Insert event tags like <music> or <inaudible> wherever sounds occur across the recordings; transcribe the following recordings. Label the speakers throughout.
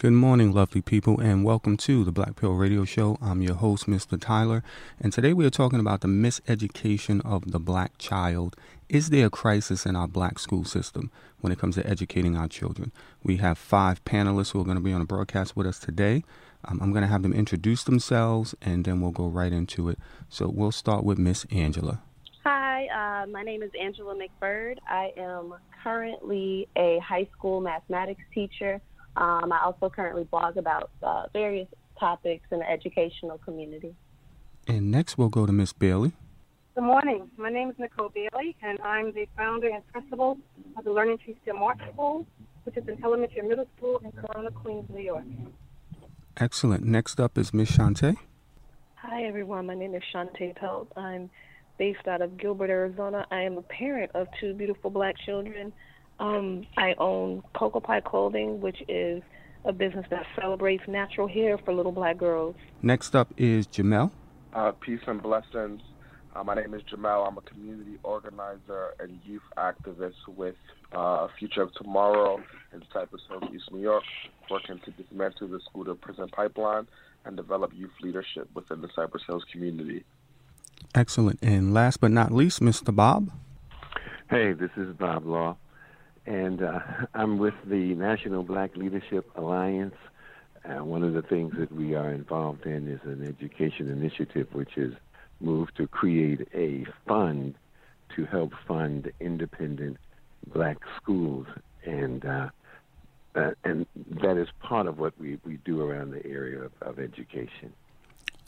Speaker 1: Good morning, lovely people, and welcome to the Black Pill Radio Show. I'm your host, Mr. Tyler, and today we are talking about the miseducation of the black child. Is there a crisis in our black school system when it comes to educating our children? We have five panelists who are going to be on the broadcast with us today. Um, I'm going to have them introduce themselves, and then we'll go right into it. So we'll start with Miss Angela.
Speaker 2: Hi, uh, my name is Angela McBird. I am currently a high school mathematics teacher um, I also currently blog about uh, various topics in the educational community.
Speaker 1: And next, we'll go to Miss Bailey.
Speaker 3: Good morning. My name is Nicole Bailey, and I'm the founder and principal of the Learning Tree Still Mark School, which is an elementary and middle school in Corona, Queens, New York.
Speaker 1: Excellent. Next up is Miss Shantae.
Speaker 4: Hi, everyone. My name is Shantae Pelt. I'm based out of Gilbert, Arizona. I am a parent of two beautiful black children. Um, I own Cocoa Pie Clothing, which is a business that celebrates natural hair for little black girls.
Speaker 1: Next up is Jamel.
Speaker 5: Uh, peace and blessings. Uh, my name is Jamel. I'm a community organizer and youth activist with uh, Future of Tomorrow in Cypress Hills, East New York, working to dismantle the school to prison pipeline and develop youth leadership within the Cypress Hills community.
Speaker 1: Excellent. And last but not least, Mr. Bob.
Speaker 6: Hey, this is Bob Law and uh, <laughs> I'm with the National Black Leadership Alliance. One of the things that we are involved in is an education initiative, which is moved to create a fund to help fund independent black schools, and uh, uh, and that is part of what we, we do around the area of, of education.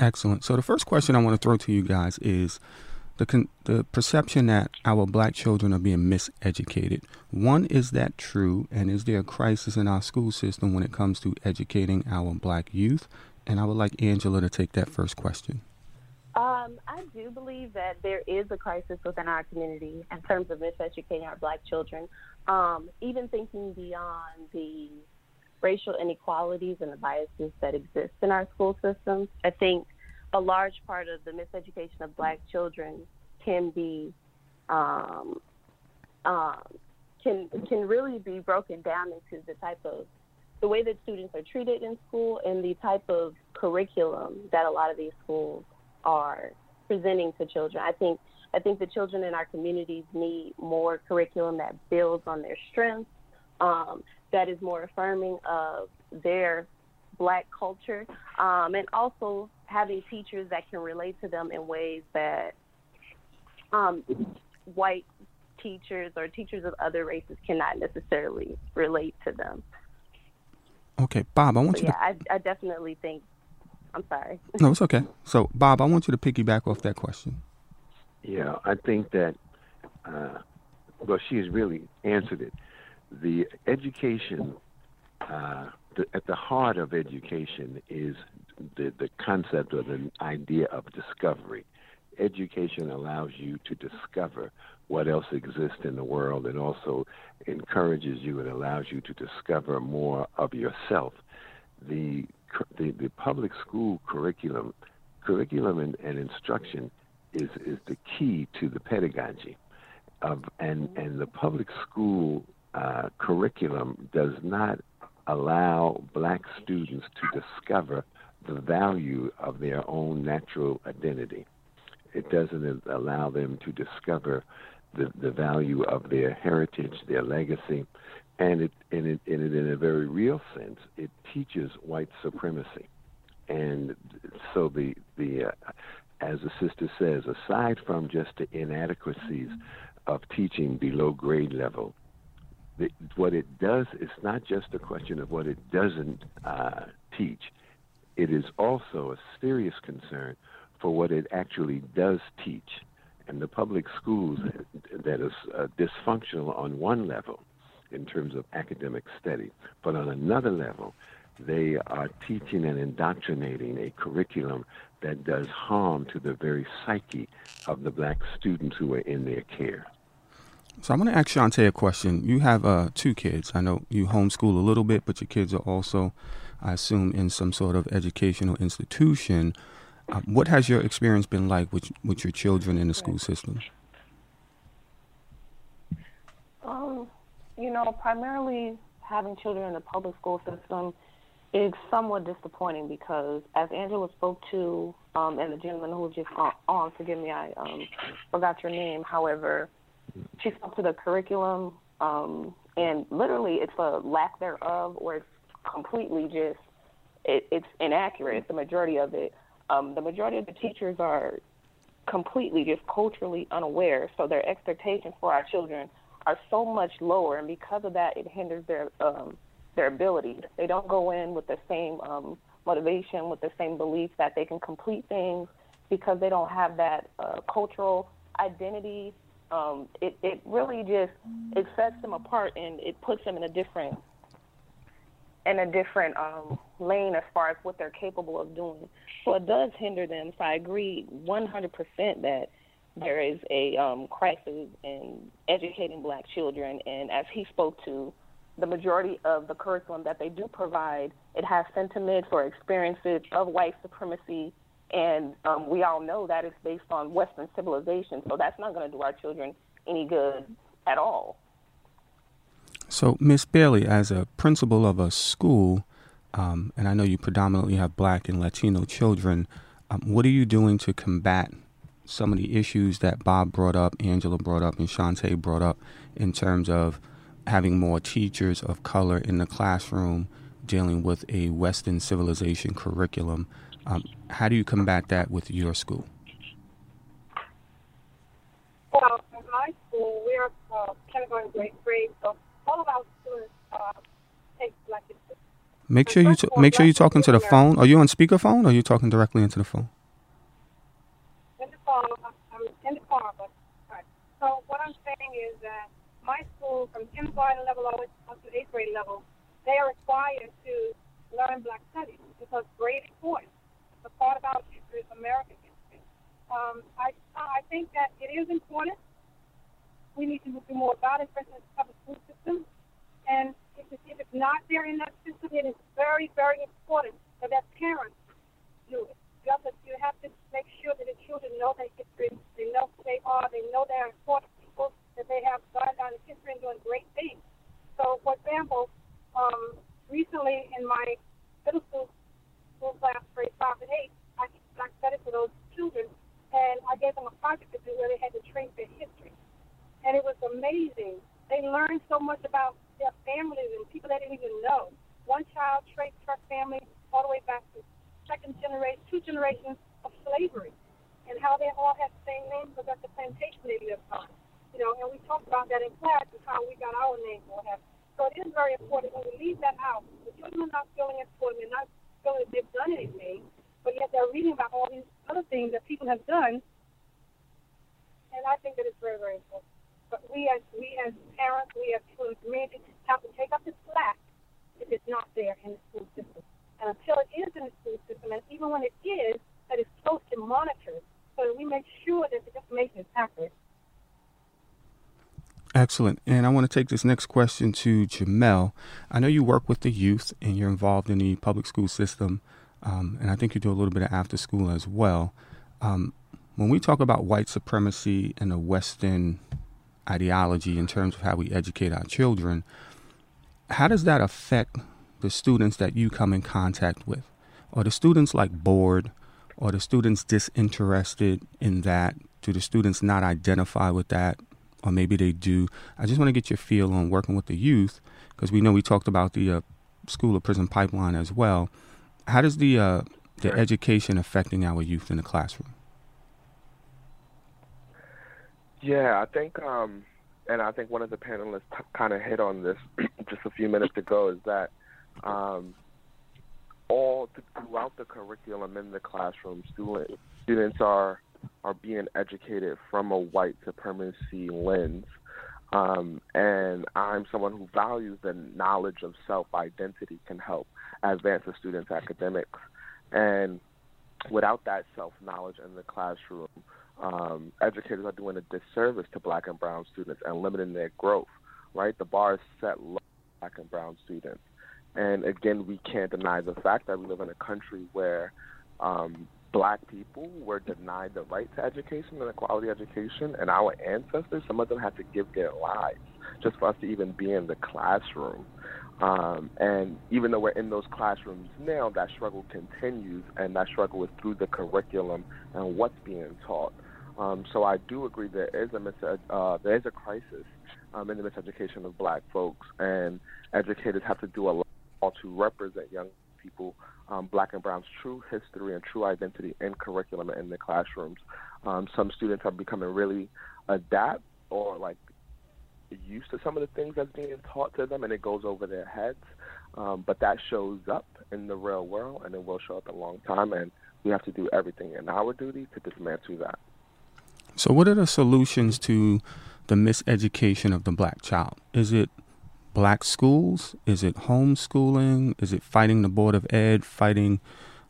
Speaker 1: Excellent. So the first question I want to throw to you guys is the con- the perception that our black children are being miseducated. One, is that true? And is there a crisis in our school system when it comes to educating our black youth? And I would like Angela to take that first question.
Speaker 2: Um, I do believe that there is a crisis within our community in terms of miseducating our black children. Um, even thinking beyond the racial inequalities and the biases that exist in our school systems, I think a large part of the miseducation of black children can be um, um, can can really be broken down into the type of the way that students are treated in school and the type of curriculum that a lot of these schools are presenting to children. I think I think the children in our communities need more curriculum that builds on their strengths, um, that is more affirming of their black culture, um, and also having teachers that can relate to them in ways that um, white teachers or teachers of other races cannot necessarily relate to them.
Speaker 1: Okay, Bob, I want
Speaker 2: so,
Speaker 1: you.
Speaker 2: Yeah,
Speaker 1: to...
Speaker 2: I, I definitely think. I'm sorry. <laughs>
Speaker 1: no, it's okay. So, Bob, I want you to piggyback off that question.
Speaker 6: Yeah, I think that. Uh, well, she has really answered it. The education, uh, the, at the heart of education is the, the concept or the idea of discovery. Education allows you to discover what else exists in the world and also encourages you and allows you to discover more of yourself. The, the, the public school curriculum, curriculum and, and instruction is, is the key to the pedagogy. Of, and, and the public school uh, curriculum does not allow black students to discover the value of their own natural identity. It doesn't allow them to discover the, the value of their heritage, their legacy, and it, and it, and it, in a very real sense, it teaches white supremacy. And so the the uh, as the sister says, aside from just the inadequacies of teaching below grade level, the, what it does it's not just a question of what it doesn't uh, teach it is also a serious concern for what it actually does teach. And the public schools that is uh, dysfunctional on one level in terms of academic study, but on another level, they are teaching and indoctrinating a curriculum that does harm to the very psyche of the black students who are in their care.
Speaker 1: So I'm going to ask Shantae a question. You have uh, two kids. I know you homeschool a little bit, but your kids are also I assume, in some sort of educational institution. Uh, what has your experience been like with with your children in the school system?
Speaker 4: Um, you know, primarily having children in the public school system, is somewhat disappointing because, as Angela spoke to, um, and the gentleman who just on, on forgive me, I um, forgot your name. However, she spoke to the curriculum, um, and literally, it's a lack thereof, or it's completely just it, it's inaccurate. The majority of it, um, the majority of the teachers are completely just culturally unaware, so their expectations for our children are so much lower, and because of that, it hinders their um, their ability. They don't go in with the same um, motivation, with the same belief that they can complete things because they don't have that uh, cultural identity. Um, it, it really just it sets them apart and it puts them in a different in a different um, lane as far as what they're capable of doing. So it does hinder them. So I agree 100% that there is a um, crisis in educating black children. And as he spoke to, the majority of the curriculum that they do provide, it has sentiments or experiences of white supremacy, and um, we all know that it's based on Western civilization. So that's not going to do our children any good at all.
Speaker 1: So, Miss Bailey, as a principal of a school, um, and I know you predominantly have black and Latino children, um, what are you doing to combat some of the issues that Bob brought up, Angela brought up, and Shantae brought up in terms of having more teachers of color in the classroom dealing with a Western civilization curriculum. Um, how do you combat that with your school?
Speaker 3: Well, in my school, we're uh, kindergarten grade grade, so all of our students uh, take black history.
Speaker 1: Make sure you t- make sure you're talking to the phone. Are you on speakerphone or are you talking directly into the phone?
Speaker 3: In the phone, I'm in the car, but right. So what I'm saying is that my school, from kindergarten level all the way up to eighth grade level, they are required to learn Black studies because grade important. The part about history is American history. Um, I I think that it is important. We need to do more about it, in the public school system. And if, it, if it's not there in that system, it is very, very important that that parents do it. To, you have to make sure that the children know their history, they know who they are, they know they're important people, that they have gone down in history and doing great things. So, for example, um, recently in my middle school school class, grade five and eight, I I studied for those children, and I gave them a project to do where they had to trace their history, and it was amazing. They learned so much about their families and people they didn't even know. One child traced her family all the way back to second generation, two generations of slavery, and how they all had the same name because that's the plantation they lived on. You know, and we talked about that in class and how we got our name or whatever. So it is very important when we leave that out. The children are not feeling important, they're not feeling they've done anything, but yet they're reading about all these other things that people have done. And I think that it's very, very important. But we as we as parents, we as children community have to take up the slack if it's not there in the school system. And until it is in the school system, and even when it is, that it's closely monitored so that we make sure that the information is accurate.
Speaker 1: Excellent. And I want to take this next question to Jamel. I know you work with the youth and you're involved in the public school system, um, and I think you do a little bit of after school as well. Um, when we talk about white supremacy and the Western ideology in terms of how we educate our children, how does that affect the students that you come in contact with? Are the students like bored? Are the students disinterested in that? Do the students not identify with that? Or maybe they do. I just want to get your feel on working with the youth because we know we talked about the uh, school of prison pipeline as well. How does the uh, the sure. education affecting our youth in the classroom?
Speaker 5: Yeah, I think, um, and I think one of the panelists t- kind of hit on this <clears throat> just a few minutes ago is that um, all th- throughout the curriculum in the classroom, student, students are are being educated from a white supremacy lens. Um, and I'm someone who values the knowledge of self identity can help advance a student's academics. And without that self knowledge in the classroom, um, educators are doing a disservice to black and brown students and limiting their growth, right? The bar is set low for black and brown students. And again, we can't deny the fact that we live in a country where um, black people were denied the right to education and a quality education, and our ancestors, some of them had to give their lives just for us to even be in the classroom. Um, and even though we're in those classrooms now, that struggle continues, and that struggle is through the curriculum and what's being taught. Um, so I do agree there is a mis- uh, there is a crisis um, in the miseducation of Black folks, and educators have to do a lot to represent young people, um, Black and Brown's true history and true identity in curriculum and in the classrooms. Um, some students are becoming really adapt or like used to some of the things that's being taught to them, and it goes over their heads. Um, but that shows up in the real world, and it will show up in a long time, and we have to do everything in our duty to dismantle that.
Speaker 1: So, what are the solutions to the miseducation of the black child? Is it black schools? Is it homeschooling? Is it fighting the Board of Ed, fighting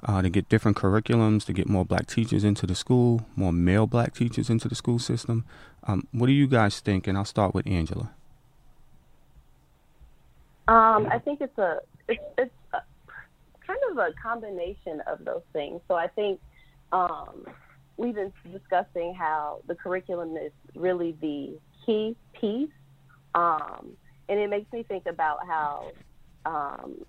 Speaker 1: uh, to get different curriculums, to get more black teachers into the school, more male black teachers into the school system? Um, what do you guys think? And I'll start with Angela.
Speaker 2: Um, I think it's a it's it's a, kind of a combination of those things. So I think um, we've been discussing how the curriculum is really the key piece, um, and it makes me think about how um,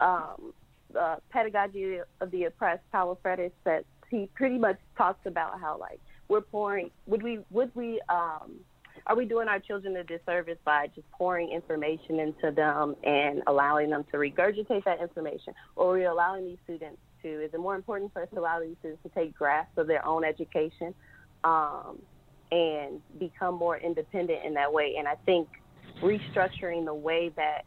Speaker 2: um, the pedagogy of the oppressed, Paulo Freire, said he pretty much talks about how like we're pouring. Would we? Would we? Um, are we doing our children a disservice by just pouring information into them and allowing them to regurgitate that information, or are we allowing these students to? Is it more important for us to allow these students to take grasp of their own education um, and become more independent in that way? And I think restructuring the way that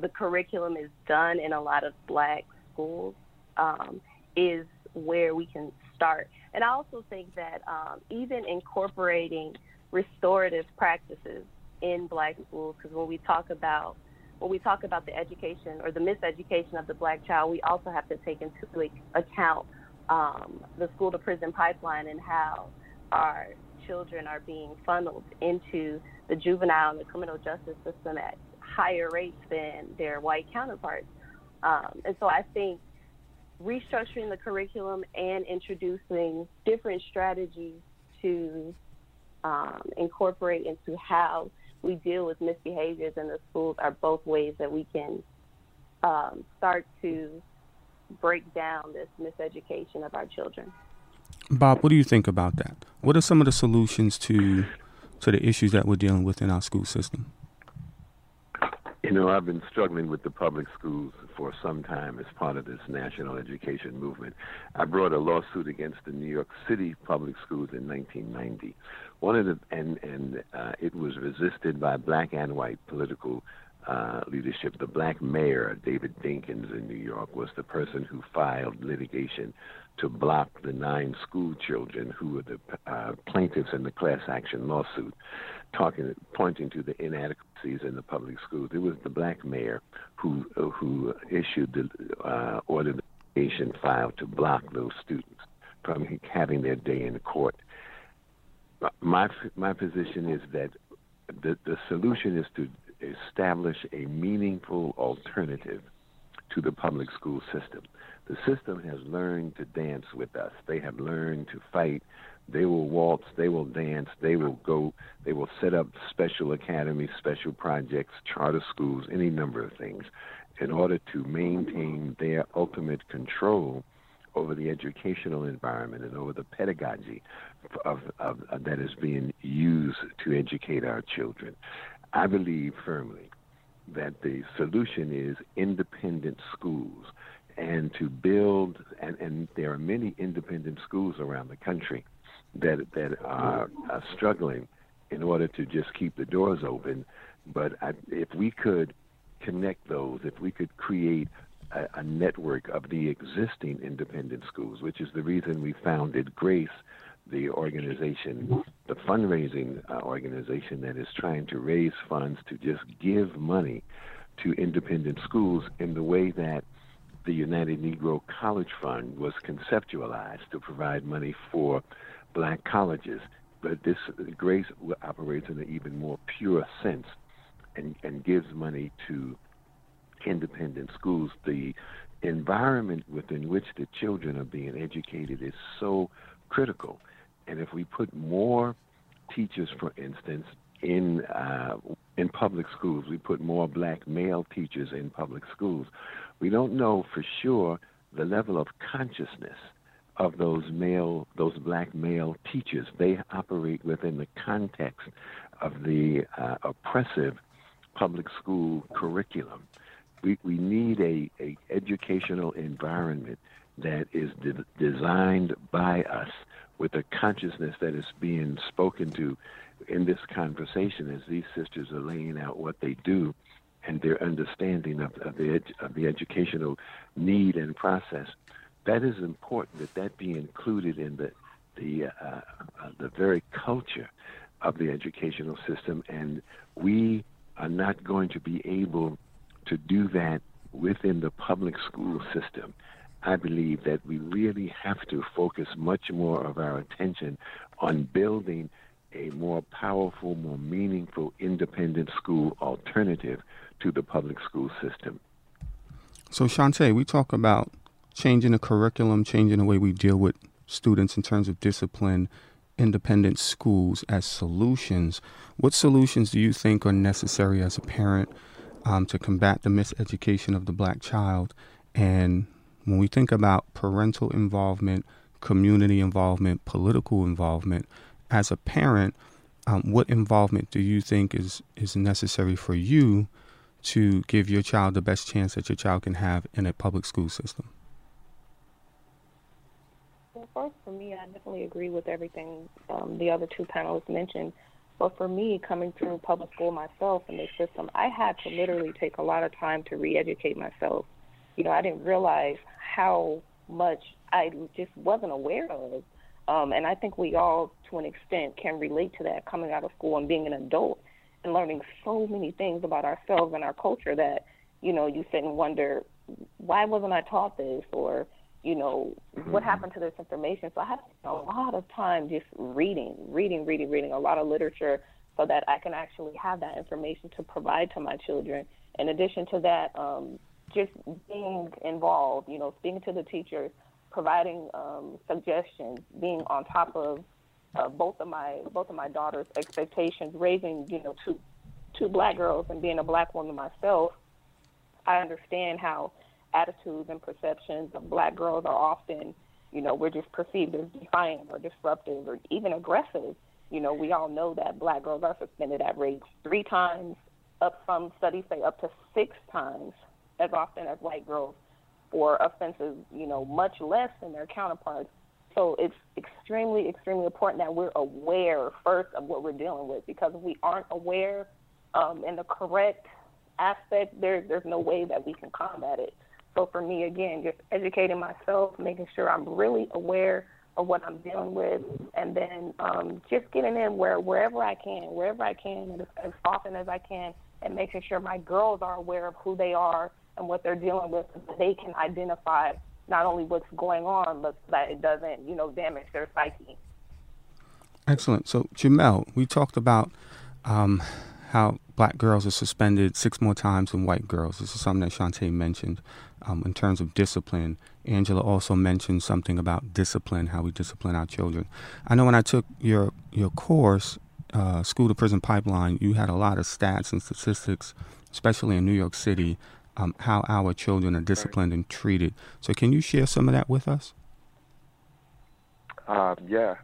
Speaker 2: the curriculum is done in a lot of black schools um, is where we can start. And I also think that um, even incorporating restorative practices in black schools, because when we talk about when we talk about the education or the miseducation of the black child, we also have to take into account um, the school to prison pipeline and how our children are being funneled into the juvenile and the criminal justice system at higher rates than their white counterparts. Um, and so I think restructuring the curriculum and introducing different strategies to um, incorporate into how we deal with misbehaviors in the schools are both ways that we can um, start to break down this miseducation of our children.
Speaker 1: Bob, what do you think about that? What are some of the solutions to to the issues that we're dealing with in our school system?
Speaker 6: You know, I've been struggling with the public schools for some time as part of this national education movement. I brought a lawsuit against the New York City public schools in 1990. One of the and and uh, it was resisted by black and white political uh, leadership. The black mayor, David Dinkins in New York, was the person who filed litigation to block the nine school children who were the uh, plaintiffs in the class action lawsuit talking, pointing to the inadequacies in the public schools. It was the black mayor who who issued the uh, order filed to block those students from having their day in court. My my position is that the the solution is to establish a meaningful alternative to the public school system. The system has learned to dance with us. They have learned to fight they will waltz, they will dance, they will go, they will set up special academies, special projects, charter schools, any number of things in order to maintain their ultimate control over the educational environment and over the pedagogy of, of, of, that is being used to educate our children. I believe firmly that the solution is independent schools and to build and, and there are many independent schools around the country that that are, are struggling in order to just keep the doors open. But I, if we could connect those, if we could create a, a network of the existing independent schools, which is the reason we founded Grace, the organization, the fundraising uh, organization that is trying to raise funds to just give money to independent schools in the way that the United Negro College Fund was conceptualized to provide money for black colleges, but this grace operates in an even more pure sense and, and gives money to independent schools. The environment within which the children are being educated is so critical. And if we put more teachers, for instance, in uh, in public schools. We put more black male teachers in public schools. We don't know for sure the level of consciousness of those male, those black male teachers. They operate within the context of the uh, oppressive public school curriculum. We, we need a, a educational environment that is de- designed by us with the consciousness that is being spoken to in this conversation as these sisters are laying out what they do and their understanding of, of, the, of the educational need and process. That is important that that be included in the the uh, uh, the very culture of the educational system, and we are not going to be able to do that within the public school system. I believe that we really have to focus much more of our attention on building a more powerful, more meaningful independent school alternative to the public school system.
Speaker 1: So, Shantae, we talk about changing the curriculum, changing the way we deal with students in terms of discipline, independent schools as solutions. What solutions do you think are necessary as a parent um, to combat the miseducation of the black child? And when we think about parental involvement, community involvement, political involvement, as a parent, um, what involvement do you think is, is necessary for you to give your child the best chance that your child can have in a public school system?
Speaker 4: Well, first, for me, I definitely agree with everything um, the other two panelists mentioned. But for me, coming through public school myself in the system, I had to literally take a lot of time to re educate myself. You know, I didn't realize how much I just wasn't aware of. Um, and I think we all, to an extent, can relate to that coming out of school and being an adult and learning so many things about ourselves and our culture that, you know, you sit and wonder, why wasn't I taught this? Or, you know, what mm-hmm. happened to this information? So I had a lot of time just reading, reading, reading, reading a lot of literature so that I can actually have that information to provide to my children. In addition to that, um, just being involved, you know, speaking to the teachers, providing um, suggestions, being on top of uh, both of my both of my daughters' expectations, raising you know two two black girls and being a black woman myself, I understand how attitudes and perceptions of black girls are often, you know, we're just perceived as defiant or disruptive or even aggressive. You know, we all know that black girls are suspended at rates three times, up some studies say up to six times as often as white girls for offenses, you know, much less than their counterparts. So it's extremely, extremely important that we're aware first of what we're dealing with because if we aren't aware um, in the correct aspect, there, there's no way that we can combat it. So for me, again, just educating myself, making sure I'm really aware of what I'm dealing with, and then um, just getting in where wherever I can, wherever I can, and as, as often as I can, and making sure my girls are aware of who they are and what they're dealing with, they can identify not only what's going on, but that it doesn't, you know, damage their psyche.
Speaker 1: Excellent. So, Jamel, we talked about um, how black girls are suspended six more times than white girls. This is something that Shantae mentioned um, in terms of discipline. Angela also mentioned something about discipline, how we discipline our children. I know when I took your your course, uh, School to Prison Pipeline, you had a lot of stats and statistics, especially in New York City, um, how our children are disciplined and treated. So, can you share some of that with us?
Speaker 5: Um, yeah.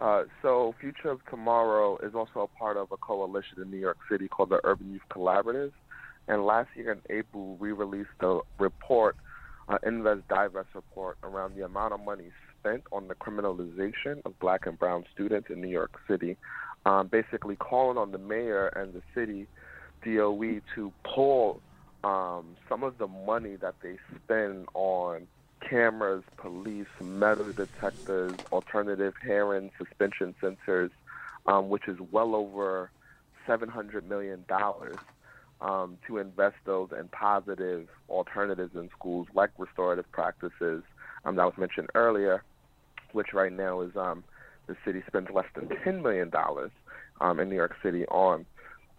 Speaker 5: Uh, so, Future of Tomorrow is also a part of a coalition in New York City called the Urban Youth Collaborative. And last year in April, we released a report, an uh, Invest Divest report, around the amount of money spent on the criminalization of black and brown students in New York City. Um, basically, calling on the mayor and the city DOE to pull um, some of the money that they spend on cameras, police, metal detectors, alternative hearing suspension centers, um, which is well over $700 million um, to invest those in positive alternatives in schools like restorative practices um, that was mentioned earlier, which right now is um, the city spends less than $10 million um, in New York City on.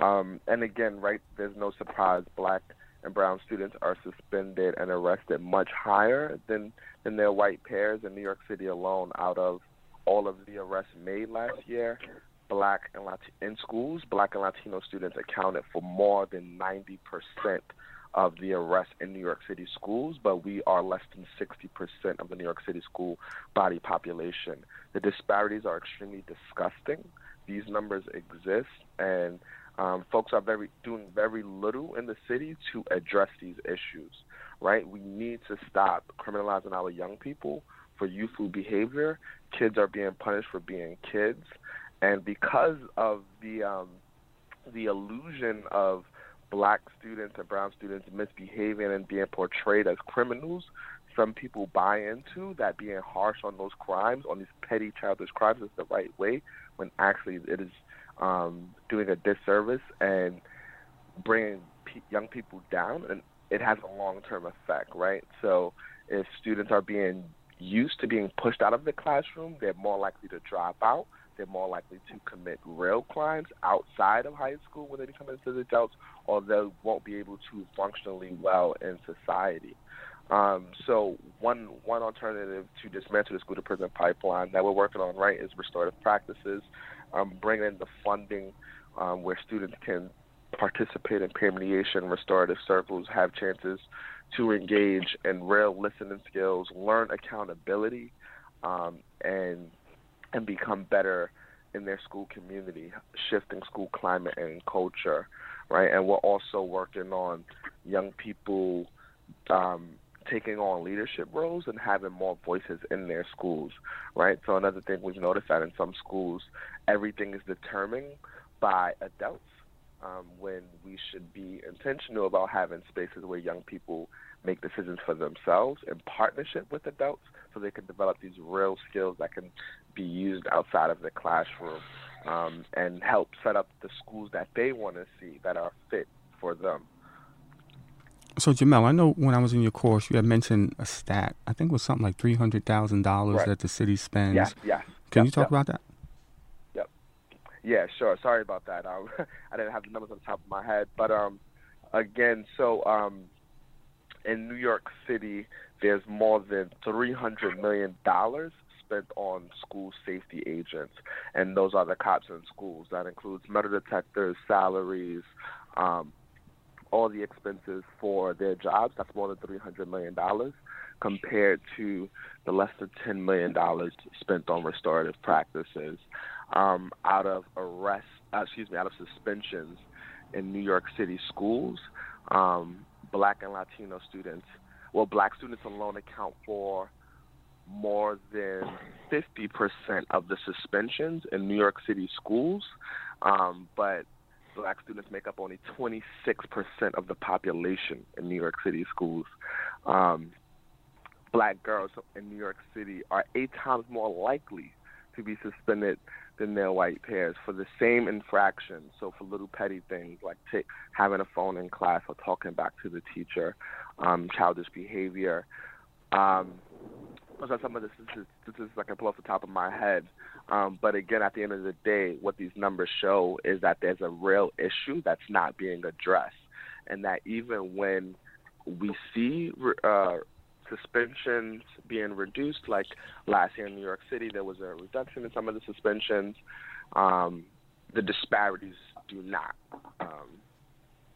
Speaker 5: Um, and again, right, there's no surprise, black and brown students are suspended and arrested much higher than than their white peers in New York City alone. Out of all of the arrests made last year, black and Lat- in schools, black and Latino students accounted for more than 90% of the arrests in New York City schools, but we are less than 60% of the New York City school body population. The disparities are extremely disgusting. These numbers exist, and um, folks are very doing very little in the city to address these issues. Right? We need to stop criminalizing our young people for youthful behavior. Kids are being punished for being kids, and because of the um, the illusion of black students and brown students misbehaving and being portrayed as criminals, some people buy into that being harsh on those crimes, on these petty childish crimes, is the right way, when actually it is um, doing a disservice and bringing p- young people down, and it has a long-term effect, right? So if students are being used to being pushed out of the classroom, they're more likely to drop out they're more likely to commit real crimes outside of high school when they become adults, or they won't be able to functionally well in society. Um, so one one alternative to dismantle the school to prison pipeline that we're working on right is restorative practices, um, bringing in the funding um, where students can participate in mediation, restorative circles, have chances to engage in real listening skills, learn accountability, um, and and become better in their school community, shifting school climate and culture, right? And we're also working on young people um, taking on leadership roles and having more voices in their schools, right? So another thing we've noticed that in some schools, everything is determined by adults um, when we should be intentional about having spaces where young people make decisions for themselves in partnership with adults so they can develop these real skills that can be used outside of the classroom um, and help set up the schools that they want to see that are fit for them.
Speaker 1: So Jamel, I know when I was in your course, you had mentioned a stat. I think it was something like three hundred thousand right. dollars that the city spends.
Speaker 5: Yes, yes.
Speaker 1: Can
Speaker 5: yep,
Speaker 1: you talk
Speaker 5: yep.
Speaker 1: about that?
Speaker 5: Yep. Yeah, sure. Sorry about that. Um, <laughs> I didn't have the numbers on the top of my head, but um, again, so um, in New York City, there's more than $300 million spent on school safety agents, and those are the cops in schools. That includes metal detectors, salaries, um, all the expenses for their jobs. That's more than $300 million compared to the less than $10 million spent on restorative practices. Um, out of arrests, uh, excuse me, out of suspensions in New York City schools, um, black and Latino students, well, black students alone account for more than 50% of the suspensions in New York City schools, um, but black students make up only 26% of the population in New York City schools. Um, black girls in New York City are eight times more likely to be suspended than their white peers for the same infraction. So for little petty things like t- having a phone in class or talking back to the teacher, um, childish behavior. Um, those are some of the statistics I can pull off the top of my head. Um, but again, at the end of the day, what these numbers show is that there's a real issue that's not being addressed, and that even when we see uh, suspensions being reduced. Like last year in New York City, there was a reduction in some of the suspensions. Um, the disparities do not um,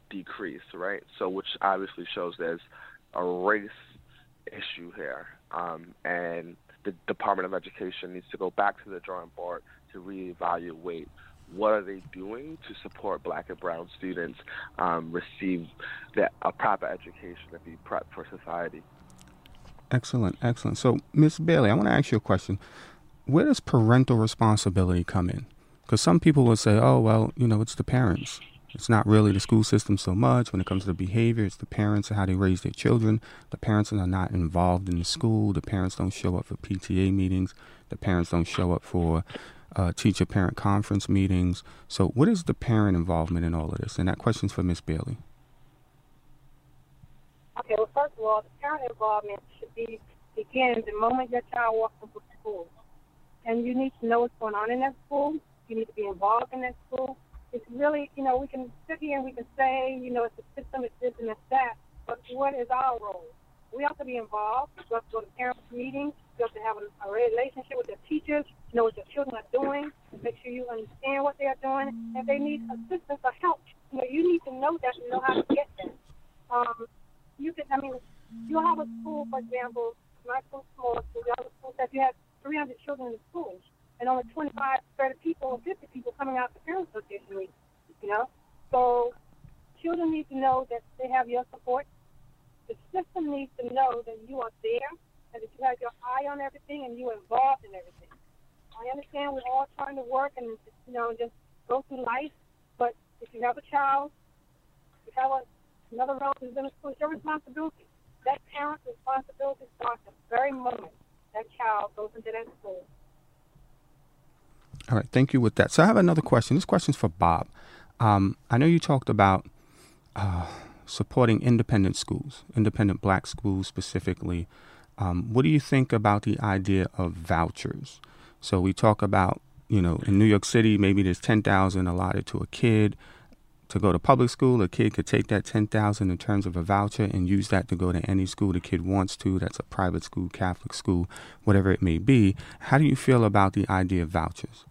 Speaker 5: decrease, right? So, which obviously shows there's a race issue here, um, and the Department of Education needs to go back to the drawing board to reevaluate what are they doing to support black and brown students um, receive the, a proper education and be prepped for society.
Speaker 1: Excellent, excellent. So, Miss Bailey, I want to ask you a question. Where does parental responsibility come in? Because some people will say, "Oh, well, you know, it's the parents. It's not really the school system so much. When it comes to the behavior, it's the parents and how they raise their children. The parents are not involved in the school. The parents don't show up for PTA meetings. The parents don't show up for uh, teacher-parent conference meetings. So, what is the parent involvement in all of this? And that question's for Miss Bailey.
Speaker 3: Okay, well, first of all, the parent involvement should be begin the moment your child walks into school. And you need to know what's going on in that school. You need to be involved in that school. It's really, you know, we can sit here and we can say, you know, it's a system, it's this and it's that, but what is our role? We have to be involved. We have to go to parent meetings. you have to have a, a relationship with the teachers, know what the children are doing, make sure you understand what they are doing. If they need assistance or help, you know, you need to know that and know how to get them. Um, you can, I mean, you'll have a school, for example, my school, small school, you have a school that you have 300 children in the school, and only 25, 30 people, or 50 people coming out to parent association meetings, you know? So children need to know that they have your support. The system needs to know that you are there and that you have your eye on everything and you're involved in everything. I understand we're all trying to work and you know just go through life, but if you have a child, you have a, another relative in the school, it's your responsibility. That parent's responsibility starts the very moment that child goes into that school.
Speaker 1: All right, thank you with that. So I have another question. This question's for Bob. Um, I know you talked about uh, supporting independent schools, independent black schools specifically. Um, what do you think about the idea of vouchers? So we talk about, you know, in New York City, maybe there's 10,000 allotted to a kid to go to public school. A kid could take that 10,000 in terms of a voucher and use that to go to any school the kid wants to. That's a private school, Catholic school, whatever it may be. How do you feel about the idea of vouchers?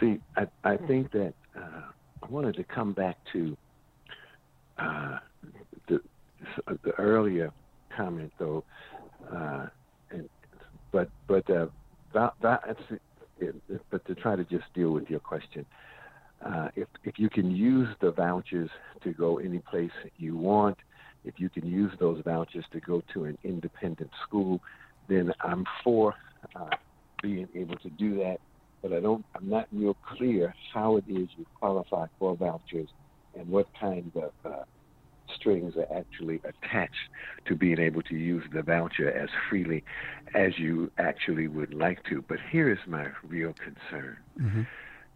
Speaker 6: See, I, I think that uh, I wanted to come back to uh, the, the earlier comment, though, uh, and, but but uh, that, that's it, but to try to just deal with your question, uh, if if you can use the vouchers to go any place you want, if you can use those vouchers to go to an independent school, then I'm for uh, being able to do that but I don't. I'm not real clear how it is you qualify for vouchers and what kind of uh, strings are actually attached to being able to use the voucher as freely as you actually would like to. But here is my real concern. Mm-hmm.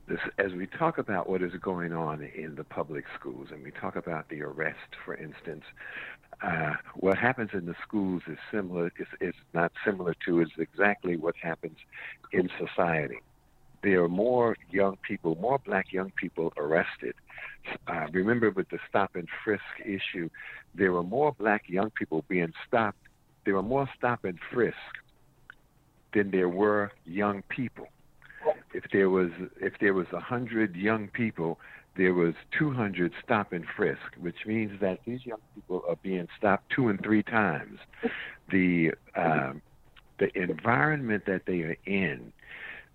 Speaker 6: This, as we talk about what is going on in the public schools, and we talk about the arrest, for instance, uh, what happens in the schools is similar. Is, is not similar to. Is exactly what happens in society there are more young people, more black young people arrested. Uh, remember with the stop and frisk issue, there were more black young people being stopped. There were more stop and frisk than there were young people. If there was if there was a hundred young people, there was 200 stop and frisk, which means that these young people are being stopped two and three times. The um, the environment that they are in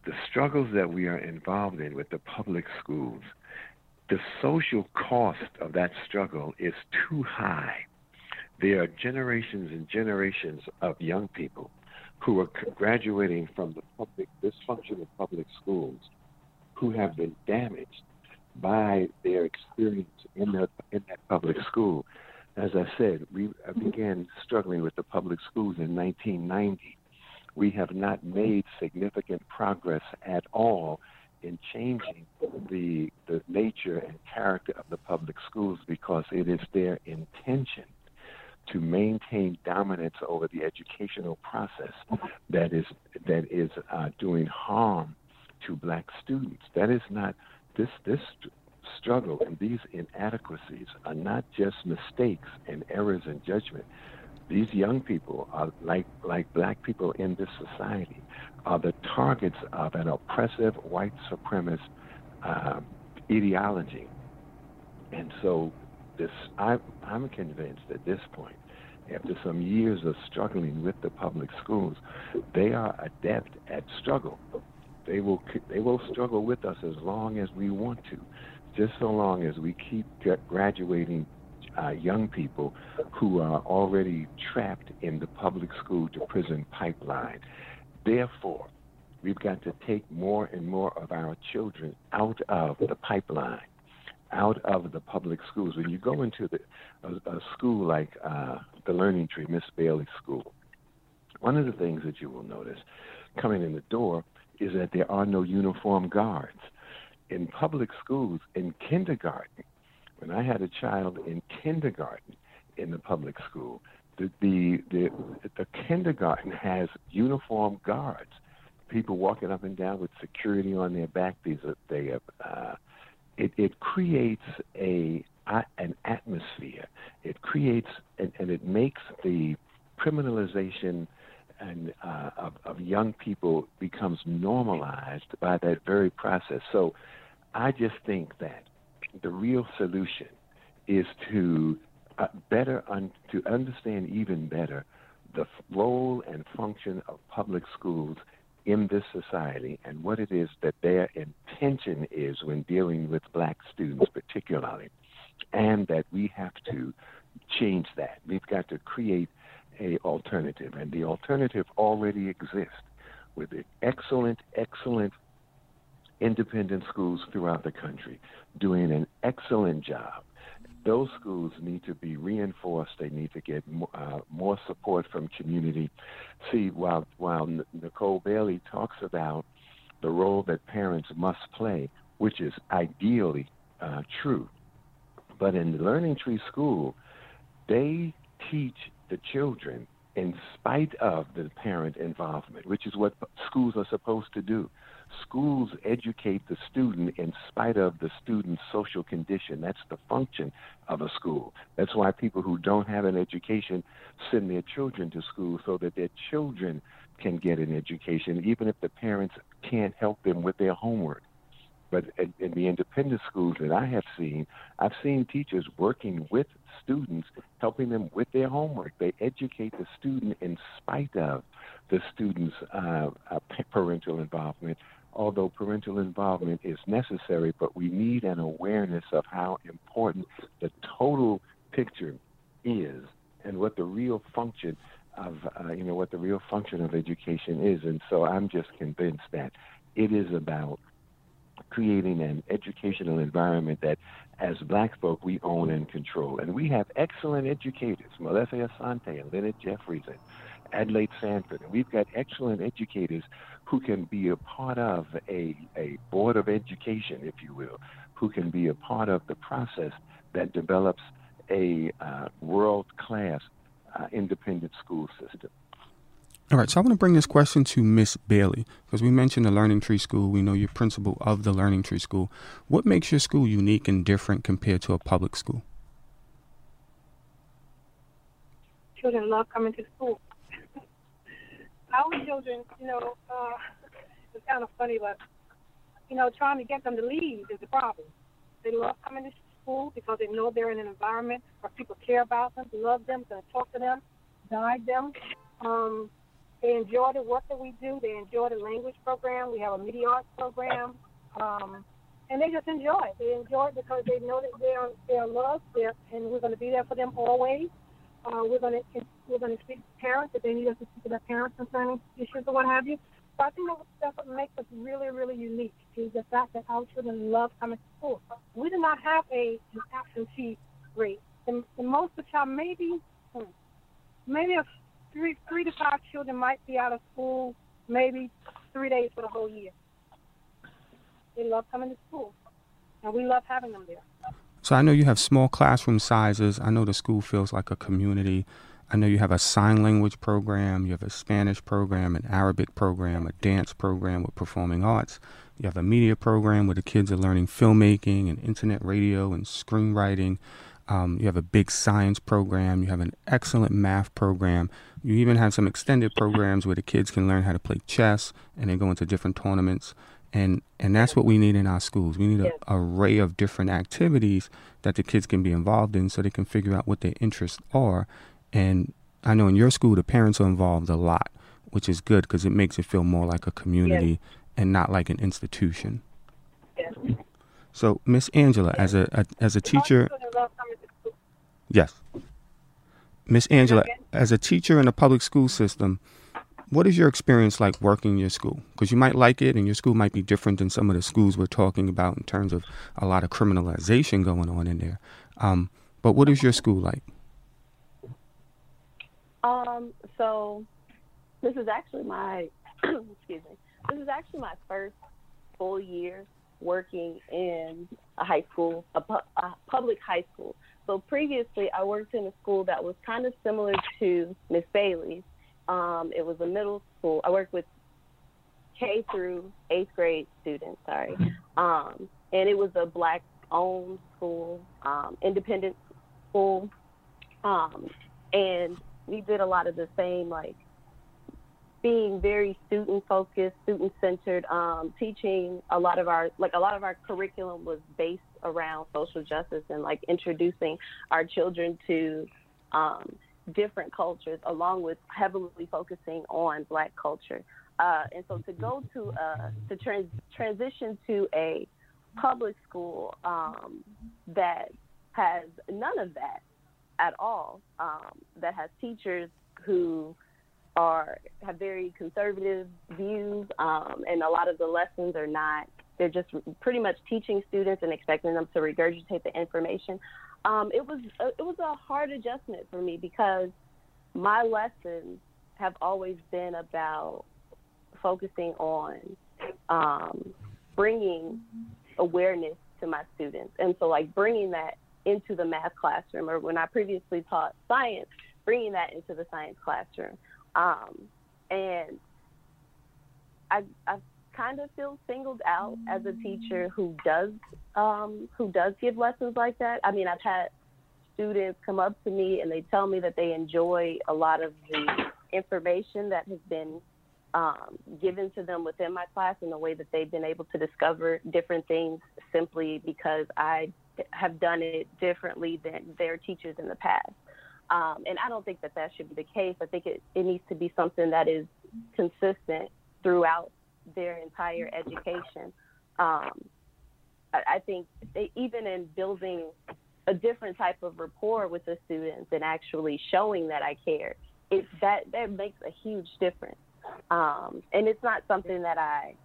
Speaker 6: the struggles that we are involved in with the public schools, the social cost of that struggle is too high. There are generations and generations of young people who are graduating from the public dysfunctional public schools who have been damaged by their experience in that in that public school. As I said, we I began struggling with the public schools in 1990 we have not made significant progress at all in changing the the nature and character of the public schools because it is their intention to maintain dominance over the educational process that is that is uh, doing harm to black students. That is not this this struggle and these inadequacies are not just mistakes and errors in judgment these young people are like like black people in this society are the targets of an oppressive white supremacist uh, ideology, and so this I, I'm convinced at this point, after some years of struggling with the public schools, they are adept at struggle. They will they will struggle with us as long as we want to, just so long as we keep graduating uh, young people who are already trapped in the public school to prison pipeline. Therefore, we've got to take more and more of our children out of the pipeline, out of the public schools. When you go into the, a, a school like uh, the Learning Tree, Miss Bailey School, one of the things that you will notice coming in the door is that there are no uniform guards. In public schools, in kindergarten, when I had a child in kindergarten in the public school, the the the, the kindergarten has uniformed guards, people walking up and down with security on their back. These are they are, uh, it it creates a an atmosphere. It creates and, and it makes the criminalization and uh, of, of young people becomes normalized by that very process. So I just think that the real solution is to uh, better un- to understand even better the role and function of public schools in this society and what it is that their intention is when dealing with black students particularly and that we have to change that. We've got to create a alternative and the alternative already exists with excellent excellent independent schools throughout the country doing an excellent job those schools need to be reinforced. They need to get more, uh, more support from community. See, while while Nicole Bailey talks about the role that parents must play, which is ideally uh, true, but in Learning Tree School, they teach the children in spite of the parent involvement, which is what schools are supposed to do. Schools educate the student in spite of the student's social condition. That's the function of a school. That's why people who don't have an education send their children to school so that their children can get an education, even if the parents can't help them with their homework. But in the independent schools that I have seen, I've seen teachers working with students, helping them with their homework. They educate the student in spite of the student's uh, uh, parental involvement although parental involvement is necessary, but we need an awareness of how important the total picture is and what the real function of uh, you know what the real function of education is and so i'm just convinced that it is about creating an educational environment that as black folk we own and control and we have excellent educators Molefi Asante and Leonard Jeffries and Adelaide Sanford and we've got excellent educators who can be a part of a, a board of education, if you will, who can be a part of the process that develops a uh, world class uh, independent school system.
Speaker 1: All right, so I want to bring this question to Miss Bailey because we mentioned the Learning Tree School. We know you're principal of the Learning Tree School. What makes your school unique and different compared to a public school?
Speaker 3: Children love coming to school <laughs> our children, you know, uh, it's kind of funny, but you know, trying to get them to leave is the problem. They love coming to school because they know they're in an environment where people care about them, love them, to talk to them, guide them. Um, they enjoy the work that we do. They enjoy the language program. We have a media arts program. Um, and they just enjoy it. They enjoy it because they know that they are they are loved, they're, and we're going to be there for them always. Uh, we're going to we're going to speak to parents if they need us to speak to their parents concerning issues or what have you. So I think that's what makes us really, really unique is the fact that our children love coming to school. We do not have a an absentee rate. The, the most of the time, maybe hmm, maybe a three three to five children might be out of school maybe three days for the whole year. They love coming to school, and we love having them there.
Speaker 1: So I know you have small classroom sizes. I know the school feels like a community. I know you have a sign language program, you have a Spanish program, an Arabic program, a dance program with performing arts. You have a media program where the kids are learning filmmaking and internet radio and screenwriting. Um, you have a big science program. You have an excellent math program. You even have some extended programs where the kids can learn how to play chess and then go into different tournaments and and that's what we need in our schools. We need an array of different activities that the kids can be involved in, so they can figure out what their interests are. And I know in your school, the parents are involved a lot, which is good because it makes it feel more like a community yes. and not like an institution.
Speaker 3: Yes.
Speaker 1: So, Miss Angela, yes. as a, a as a teacher, yes, Miss Angela, as a teacher in a public school system what is your experience like working in your school? Because you might like it, and your school might be different than some of the schools we're talking about in terms of a lot of criminalization going on in there. Um, but what is your school like?
Speaker 2: Um, so this is actually my <clears throat> excuse me. This is actually my first full year working in a high school, a, pu- a public high school. So previously, I worked in a school that was kind of similar to Miss Bailey's, um, it was a middle school. I worked with K through eighth grade students. Sorry, um, and it was a black-owned school, um, independent school, um, and we did a lot of the same like being very student focused, student centered, um, teaching a lot of our like a lot of our curriculum was based around social justice and like introducing our children to um, different cultures, along with heavily focusing on Black culture. Uh, and so to go to uh, to trans- transition to a public school um, that has none of that at all, um, that has teachers who are have very conservative views, um, and a lot of the lessons are not. They're just pretty much teaching students and expecting them to regurgitate the information. Um, it was a, it was a hard adjustment for me because my lessons have always been about focusing on um, bringing awareness to my students, and so like bringing that into the math classroom, or when I previously taught science, bringing that into the science classroom. Um, and I, I kind of feel singled out as a teacher who does um, who does give lessons like that. I mean, I've had students come up to me and they tell me that they enjoy a lot of the information that has been um, given to them within my class and the way that they've been able to discover different things simply because I have done it differently than their teachers in the past. Um, and I don't think that that should be the case. I think it, it needs to be something that is consistent throughout their entire education. Um, I, I think they, even in building a different type of rapport with the students and actually showing that I care, it that that makes a huge difference. Um, and it's not something that I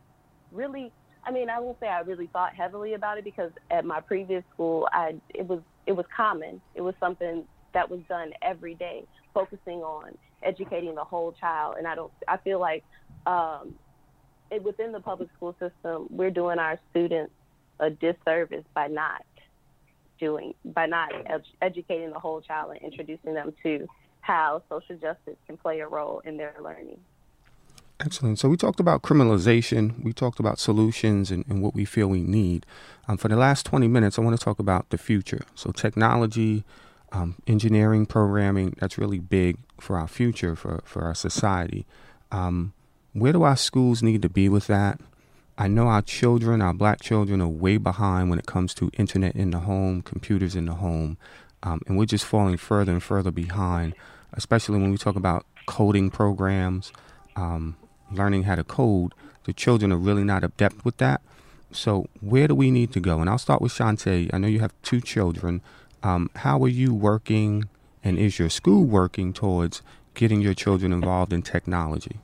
Speaker 2: really. I mean, I won't say I really thought heavily about it because at my previous school, I it was it was common. It was something that was done every day, focusing on educating the whole child. And I don't, I feel like um, within the public school system, we're doing our students a disservice by not doing, by not ed- educating the whole child and introducing them to how social justice can play a role in their learning.
Speaker 1: Excellent. So we talked about criminalization. We talked about solutions and, and what we feel we need. Um, for the last 20 minutes, I want to talk about the future. So technology, um, engineering, programming, that's really big for our future, for, for our society. Um, where do our schools need to be with that? I know our children, our black children, are way behind when it comes to internet in the home, computers in the home, um, and we're just falling further and further behind, especially when we talk about coding programs, um, learning how to code. The children are really not adept with that. So, where do we need to go? And I'll start with Shantae. I know you have two children. Um, how are you working, and is your school working towards getting your children involved in technology?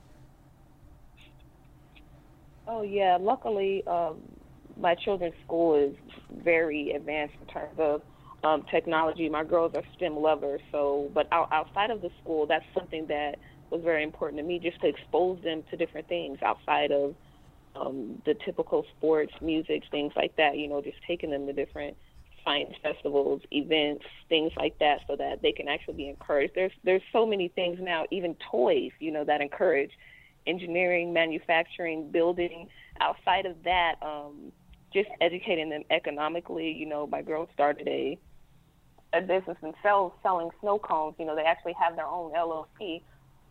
Speaker 4: Oh yeah, luckily um, my children's school is very advanced in terms of um, technology. My girls are STEM lovers, so but out, outside of the school, that's something that was very important to me, just to expose them to different things outside of um, the typical sports, music, things like that. You know, just taking them to different science festivals, events, things like that, so that they can actually be encouraged. There's there's so many things now, even toys, you know, that encourage engineering, manufacturing, building. Outside of that, um, just educating them economically. You know, my girls started a a business themselves selling snow cones. You know, they actually have their own LLC,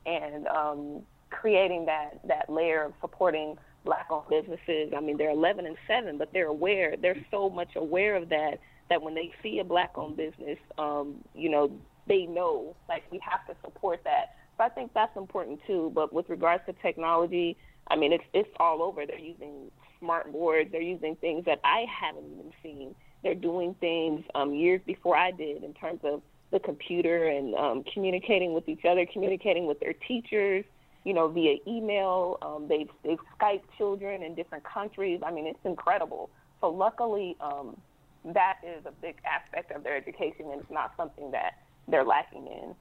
Speaker 4: and um, creating that that layer of supporting black-owned businesses. I mean, they're 11 and 7, but they're aware. They're so much aware of that that when they see a black-owned business, um, you know, they know like we have to support that. So I think that's important too. But with regards to technology, I mean, it's it's all over. They're using smart boards. They're using things that I haven't even seen. They're doing things um, years before I did in terms of the computer and um, communicating with each other, communicating with their teachers, you know, via email. Um, they've they've Skype children in different countries. I mean, it's incredible. So luckily, um, that is a big aspect of their education, and it's not something that they're lacking in.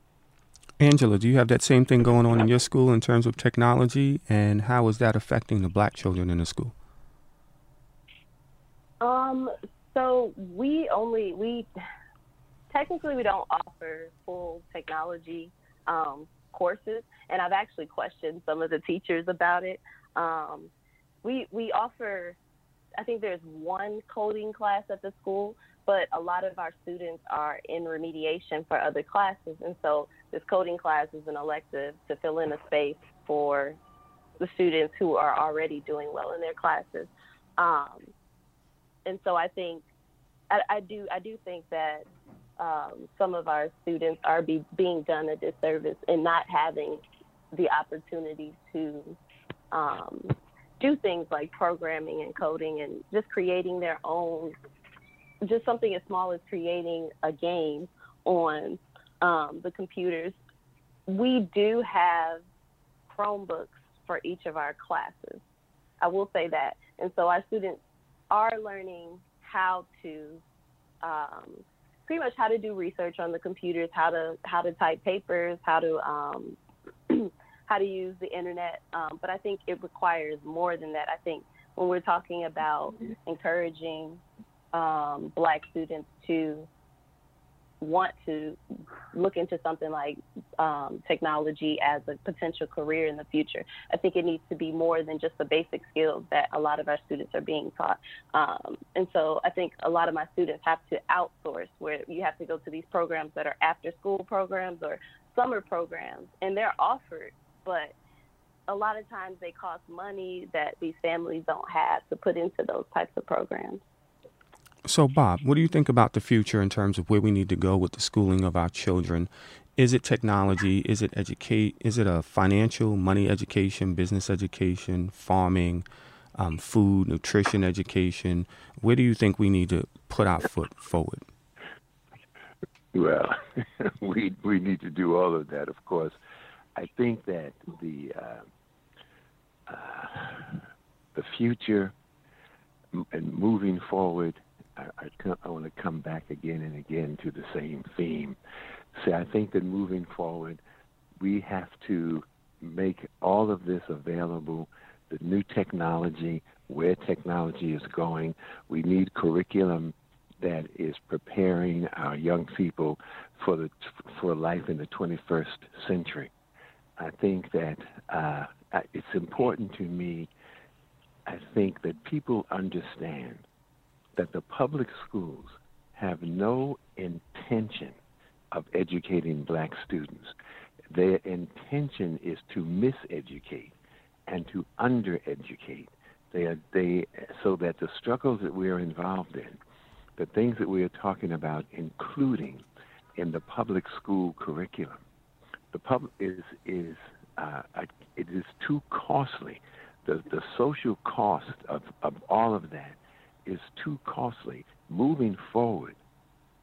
Speaker 1: Angela, do you have that same thing going on in your school in terms of technology, and how is that affecting the black children in the school?
Speaker 2: Um, so we only we technically we don't offer full technology um, courses, and I've actually questioned some of the teachers about it. Um, we we offer, I think there's one coding class at the school, but a lot of our students are in remediation for other classes, and so this coding class is an elective to fill in a space for the students who are already doing well in their classes. Um, and so I think I, I, do I do think that um, some of our students are be, being done a disservice in not having the opportunity to um, do things like programming and coding and just creating their own, just something as small as creating a game on um, the computers. We do have Chromebooks for each of our classes. I will say that. And so our students are learning how to um, pretty much how to do research on the computers, how to how to type papers, how to um, <clears throat> how to use the internet. Um, but I think it requires more than that. I think when we're talking about encouraging um, black students to want to look into something like um, technology as a potential career in the future. I think it needs to be more than just the basic skills that a lot of our students are being taught. Um, and so I think a lot of my students have to outsource where you have to go to these programs that are after school programs or summer programs, and they're offered, but a lot of times they cost money that these families don't have to put into those types of programs.
Speaker 1: So, Bob, what do you think about the future in terms of where we need to go with the schooling of our children? Is it technology? Is it educate? Is it a financial, money education, business education, farming, um, food, nutrition education? Where do you think we need to put our foot forward?
Speaker 6: Well, <laughs> we we need to do all of that, of course. I think that the uh, uh, the future and moving forward I, I, I want to come back again and again to the same theme. See, I think that moving forward, we have to make all of this available. The new technology, where technology is going, we need curriculum that is preparing our young people for the for life in the 21st century. I think that uh, it's important to me. I think that people understand that the public schools have no intention of educating black students. Their intention is to miseducate and to undereducate. They are, they so that the struggles that we are involved in, the things that we are talking about, including in the public school curriculum, the public is is uh, it is too costly. The the social cost of, of all of that is too costly. Moving forward,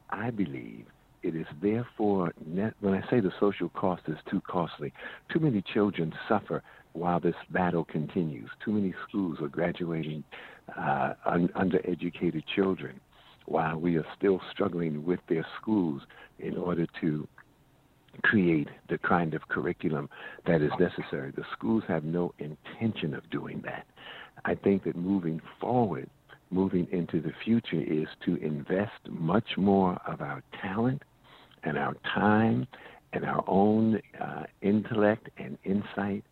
Speaker 6: I believe it is therefore, when I say the social cost is too costly, too many children suffer while this battle continues. Too many schools are graduating uh, un- undereducated children while we are still struggling with their schools in order to create the kind of curriculum that is necessary. The schools have no intention of doing that. I think that moving forward, moving into the future is to invest much more of our talent and our time and our own uh, intellect and insight,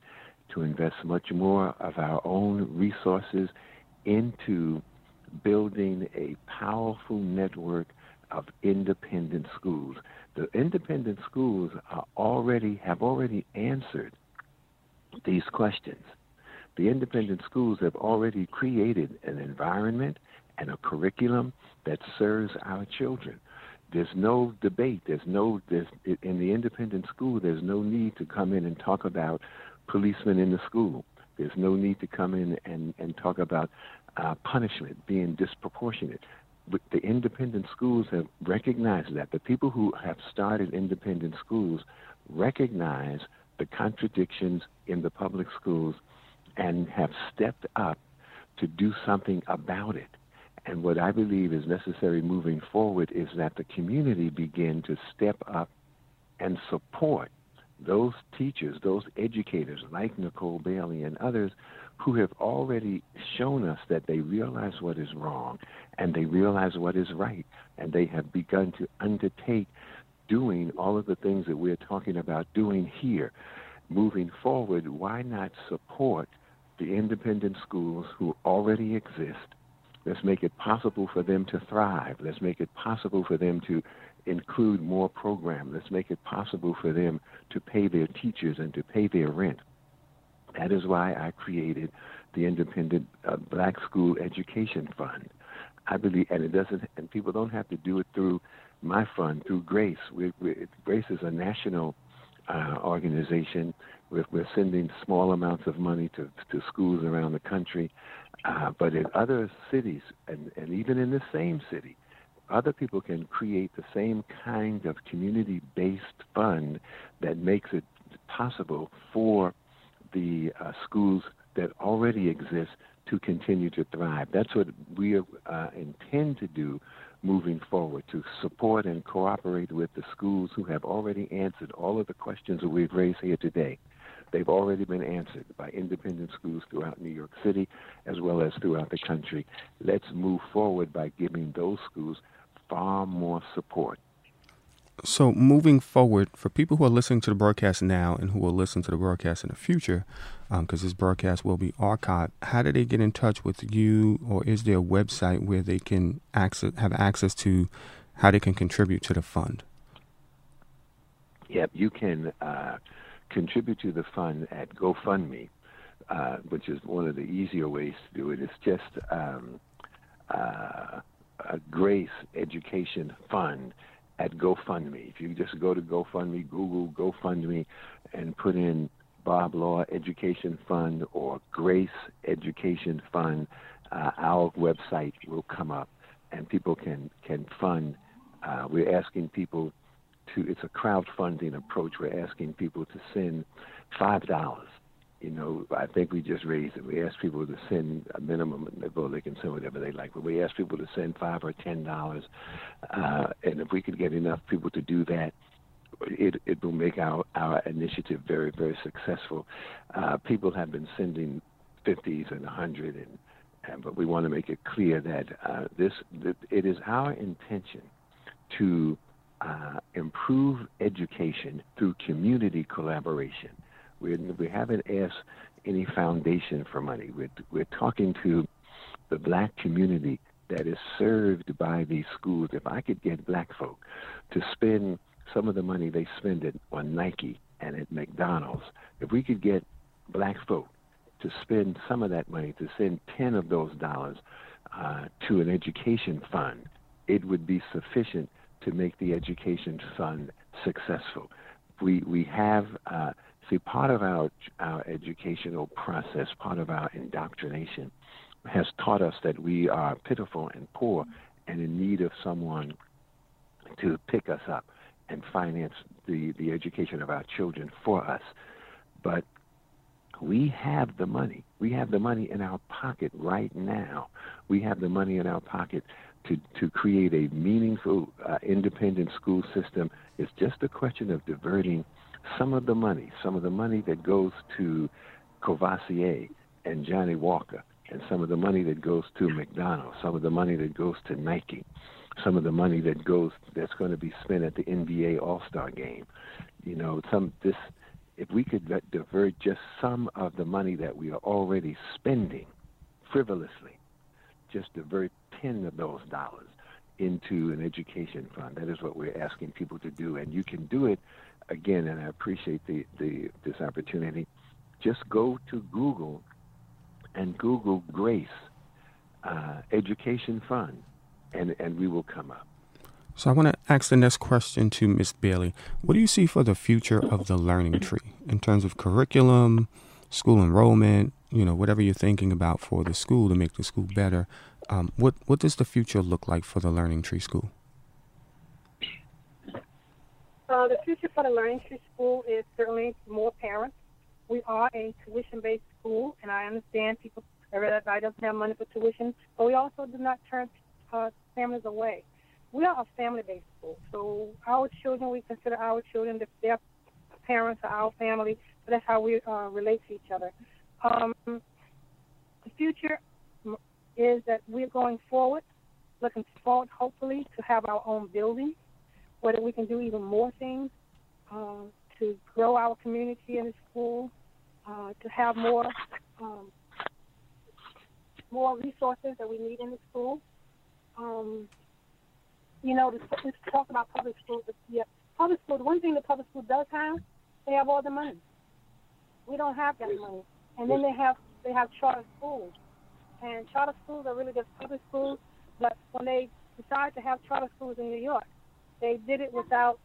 Speaker 6: to invest much more of our own resources into building a powerful network of independent schools. The independent schools are already have already answered these questions the independent schools have already created an environment and a curriculum that serves our children. There's no debate. There's no there's, in the independent school. There's no need to come in and talk about policemen in the school. There's no need to come in and, and talk about uh, punishment being disproportionate. But the independent schools have recognized that. The people who have started independent schools recognize the contradictions in the public schools and have stepped up to do something about it. And what I believe is necessary moving forward is that the community begin to step up and support those teachers, those educators like Nicole Bailey and others who have already shown us that they realize what is wrong and they realize what is right and they have begun to undertake doing all of the things that we're talking about doing here. Moving forward, why not support the independent schools who already exist. Let's make it possible for them to thrive. Let's make it possible for them to include more programs. Let's make it possible for them to pay their teachers and to pay their rent. That is why I created the Independent uh, Black School Education Fund. I believe, and it doesn't, and people don't have to do it through my fund, through Grace. We, we, Grace is a national uh, organization. We're, we're, sending small amounts of money to, to schools around the country. Uh, but in other cities, and, and even in the same city, other people can create the same kind of community based fund that makes it possible for the uh, schools that already exist to continue to thrive. That's what we uh, intend to do moving forward to support and cooperate with the schools who have already answered all of the questions that we've raised here today. They've already been answered by independent schools throughout New York City as well as throughout the country. Let's move forward by giving those schools far more support
Speaker 1: so moving forward, for people who are listening to the broadcast now and who will listen to the broadcast in the future, because um, this broadcast will be archived, how do they get in touch with you, or is there a website where they can access have access to how they can contribute to the fund?
Speaker 6: Yep, you can uh, contribute to the fund at GoFundMe, uh, which is one of the easier ways to do it. It's just um, uh, a Grace Education Fund at GoFundMe. If you just go to GoFundMe, Google GoFundMe, and put in Bob Law Education Fund or Grace Education Fund, uh, our website will come up, and people can can fund. Uh, we're asking people to. It's a crowdfunding approach. We're asking people to send five dollars you know, I think we just raised it. We asked people to send a minimum, well, they can send whatever they like, but we asked people to send five or ten dollars, uh, and if we could get enough people to do that, it it will make our our initiative very very successful. Uh, people have been sending fifties and a hundred, and, and but we want to make it clear that uh, this that it is our intention to uh, improve education through community collaboration. We're, we haven't asked any foundation for money. We're, we're talking to the black community that is served by these schools. If I could get black folk to spend some of the money they spend it on Nike and at McDonald's, if we could get black folk to spend some of that money, to send 10 of those dollars uh, to an education fund, it would be sufficient to make the education fund successful. We, we have uh, See, part of our, our educational process, part of our indoctrination, has taught us that we are pitiful and poor and in need of someone to pick us up and finance the, the education of our children for us. But we have the money. We have the money in our pocket right now. We have the money in our pocket to, to create a meaningful uh, independent school system. It's just a question of diverting some of the money, some of the money that goes to Courvoisier and Johnnie Walker, and some of the money that goes to McDonald's, some of the money that goes to Nike, some of the money that goes that's going to be spent at the NBA All Star Game. You know, some this if we could divert just some of the money that we are already spending frivolously, just divert ten of those dollars into an education fund. That is what we're asking people to do, and you can do it again, and I appreciate the, the this opportunity. Just go to Google and Google Grace uh, Education Fund, and and we will come up.
Speaker 1: So I want to ask the next question to Ms. Bailey. What do you see for the future of the learning tree in terms of curriculum, school enrollment, you know, whatever you're thinking about for the school to make the school better? Um, what what does the future look like for the Learning Tree School?
Speaker 3: Uh, the future for the Learning Tree School is certainly more parents. We are a tuition-based school, and I understand people everybody doesn't have money for tuition, but we also do not turn uh, families away. We are a family-based school, so our children we consider our children their parents are our family. So that's how we uh, relate to each other. Um, the future is that we're going forward, looking forward, hopefully, to have our own building whether we can do even more things uh, to grow our community in the school, uh, to have more um, more resources that we need in the school. Um, you know, let's talk about public schools. Yeah, public school. The one thing the public school does have, they have all the money. We don't have that money. and then they have they have charter schools, and charter schools are really just public schools. But when they decided to have charter schools in New York, they did it without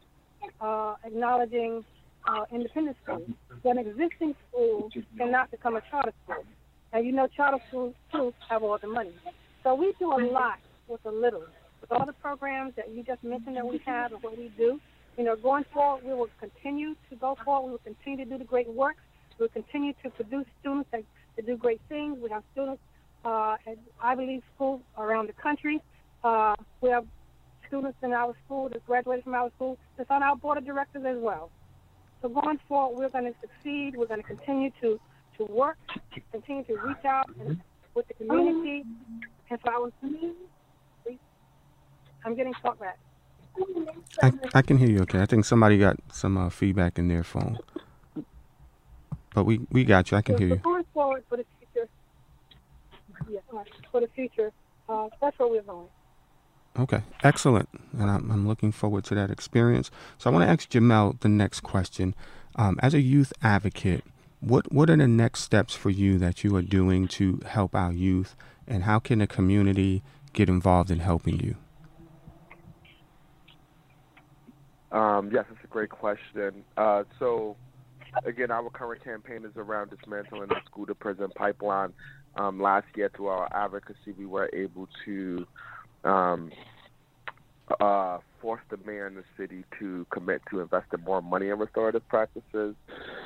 Speaker 3: uh, acknowledging uh, independent schools. So an existing school cannot become a charter school. And you know charter schools too have all the money. So we do a lot with a little. With all the programs that you just mentioned that we have and what we do, you know, going forward, we will continue to go forward. We will continue to do the great work. We will continue to produce students that, that do great things. We have students uh, at Ivy League schools around the country. Uh, we have students in our school that graduated from our school that's on our board of directors as well. So going forward, we're going to succeed. We're going to continue to, to work, continue to reach out and, with the community. And for our I'm getting talk back.
Speaker 1: I, I can hear you okay. I think somebody got some uh, feedback in their phone. But we, we got you. I can
Speaker 3: so
Speaker 1: hear you.
Speaker 3: Going forward for the future, yeah, for the future, uh, that's where we're going.
Speaker 1: Okay, excellent. And I'm, I'm looking forward to that experience. So I want to ask Jamel the next question. Um, as a youth advocate, what, what are the next steps for you that you are doing to help our youth, and how can the community get involved in helping you?
Speaker 5: Um, yes, that's a great question. Uh, so, again, our current campaign is around dismantling the school to prison pipeline. Um, last year, through our advocacy, we were able to um, uh, force the mayor and the city to commit to investing more money in restorative practices,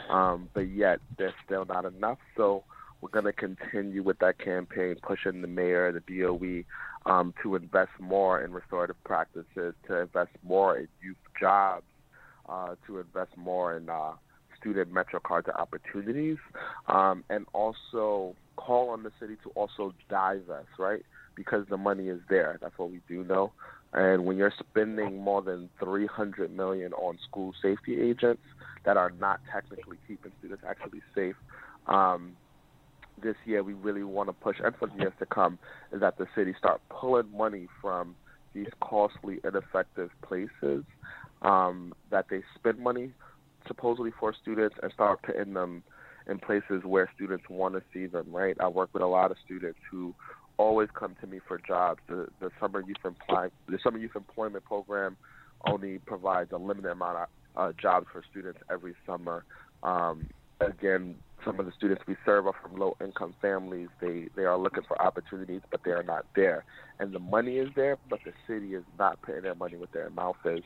Speaker 5: um, but yet there's still not enough. So we're going to continue with that campaign, pushing the mayor, the DOE, um, to invest more in restorative practices, to invest more in youth jobs, uh, to invest more in uh, student MetroCards opportunities, um, and also call on the city to also divest, right? Because the money is there. That's what we do know. And when you're spending more than 300 million on school safety agents that are not technically keeping students actually safe, um, this year we really want to push, and for years to come, is that the city start pulling money from these costly, ineffective places um, that they spend money supposedly for students and start putting them in places where students want to see them. Right? I work with a lot of students who always come to me for jobs. The, the summer youth employment the summer youth employment program only provides a limited amount of uh, jobs for students every summer. Um, again, some of the students we serve are from low income families. They they are looking for opportunities, but they are not there. And the money is there, but the city is not putting their money where their mouth is.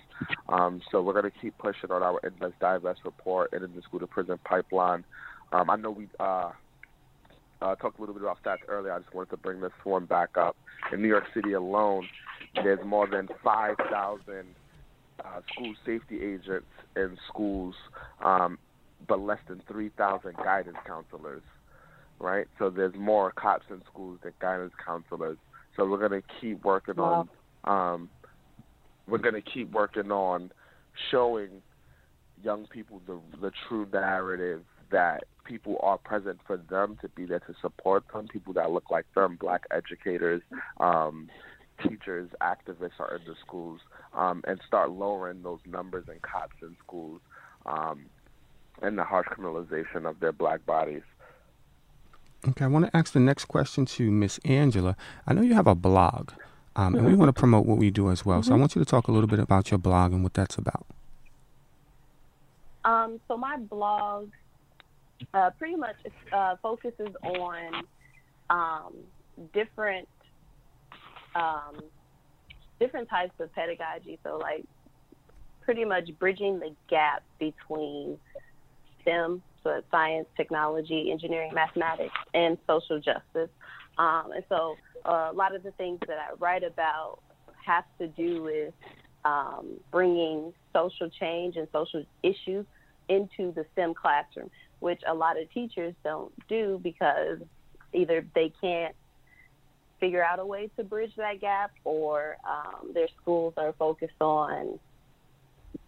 Speaker 5: Um, so we're going to keep pushing on our Invest Divest report and in the school to prison pipeline. Um, I know we uh, uh, talked a little bit about stats earlier. I just wanted to bring this one back up. In New York City alone, there's more than 5,000 uh, school safety agents in schools um, but less than 3,000 guidance counselors, right? So there's more cops in schools than guidance counselors. So we're going to keep working wow. on, um, we're going to keep working on showing young people the the true narrative that people are present for them to be there to support them. People that look like them, black educators, um, teachers, activists are in the schools, um, and start lowering those numbers and cops in schools. Um, and the harsh criminalization of their black bodies.
Speaker 1: Okay, I want to ask the next question to Miss Angela. I know you have a blog, um, and we want to <laughs> promote what we do as well. Mm-hmm. So I mm-hmm. want you to talk a little bit about your blog and what that's about.
Speaker 2: Um, so my blog uh, pretty much uh, focuses on um, different um, different types of pedagogy. So like pretty much bridging the gap between STEM, so it's science, technology, engineering, mathematics, and social justice. Um, and so uh, a lot of the things that I write about have to do with um, bringing social change and social issues into the STEM classroom, which a lot of teachers don't do because either they can't figure out a way to bridge that gap or um, their schools are focused on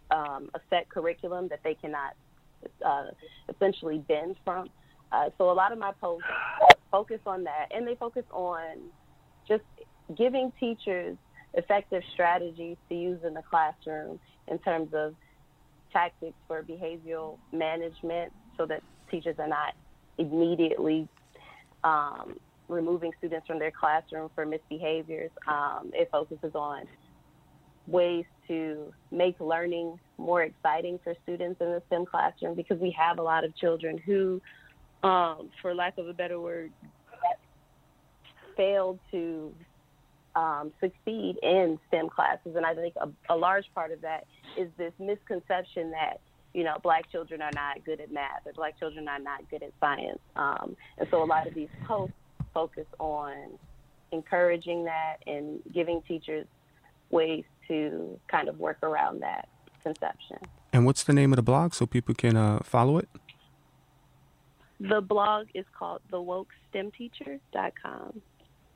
Speaker 2: um, a set curriculum that they cannot uh, essentially bend from. Uh, so a lot of my posts focus on that, and they focus on just giving teachers effective strategies to use in the classroom in terms of tactics for behavioral management so that teachers are not immediately um, removing students from their classroom for misbehaviors. Um, it focuses on ways to make learning more exciting for students in the STEM classroom because we have a lot of children who, um, for lack of a better word, failed to um, succeed in STEM classes. And I think a, a large part of that is this misconception that you know, black children are not good at math or black children are not good at science. Um, and so a lot of these posts focus on encouraging that and giving teachers ways to kind of work around that conception.
Speaker 1: And what's the name of the blog so people can uh, follow it?
Speaker 2: The blog is called thewokestemteacher.com.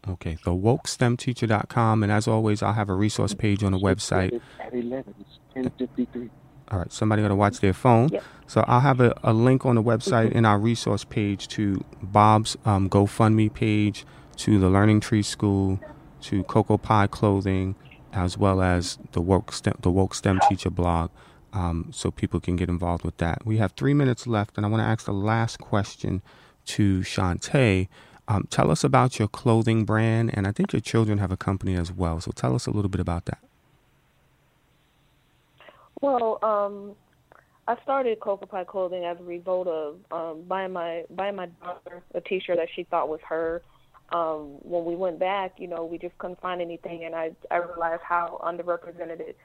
Speaker 1: Okay, thewokestemteacher.com. And as always, I'll have a resource page on the website.
Speaker 6: At 11, it's 1053.
Speaker 1: All right, somebody got to watch their phone.
Speaker 2: Yep.
Speaker 1: So I'll have a, a link on the website in our resource page to Bob's um, GoFundMe page, to the Learning Tree School, to Cocoa Pie Clothing, as well as the Woke STEM, the Woke STEM Teacher blog, um, so people can get involved with that. We have three minutes left, and I want to ask the last question to Shantae. Um, tell us about your clothing brand, and I think your children have a company as well. So tell us a little bit about that.
Speaker 4: Well, um, I started Cocoa Pie Clothing as a result of um, buying my buying my daughter a T-shirt that she thought was her. Um, when we went back, you know, we just couldn't find anything, and I I realized how underrepresented,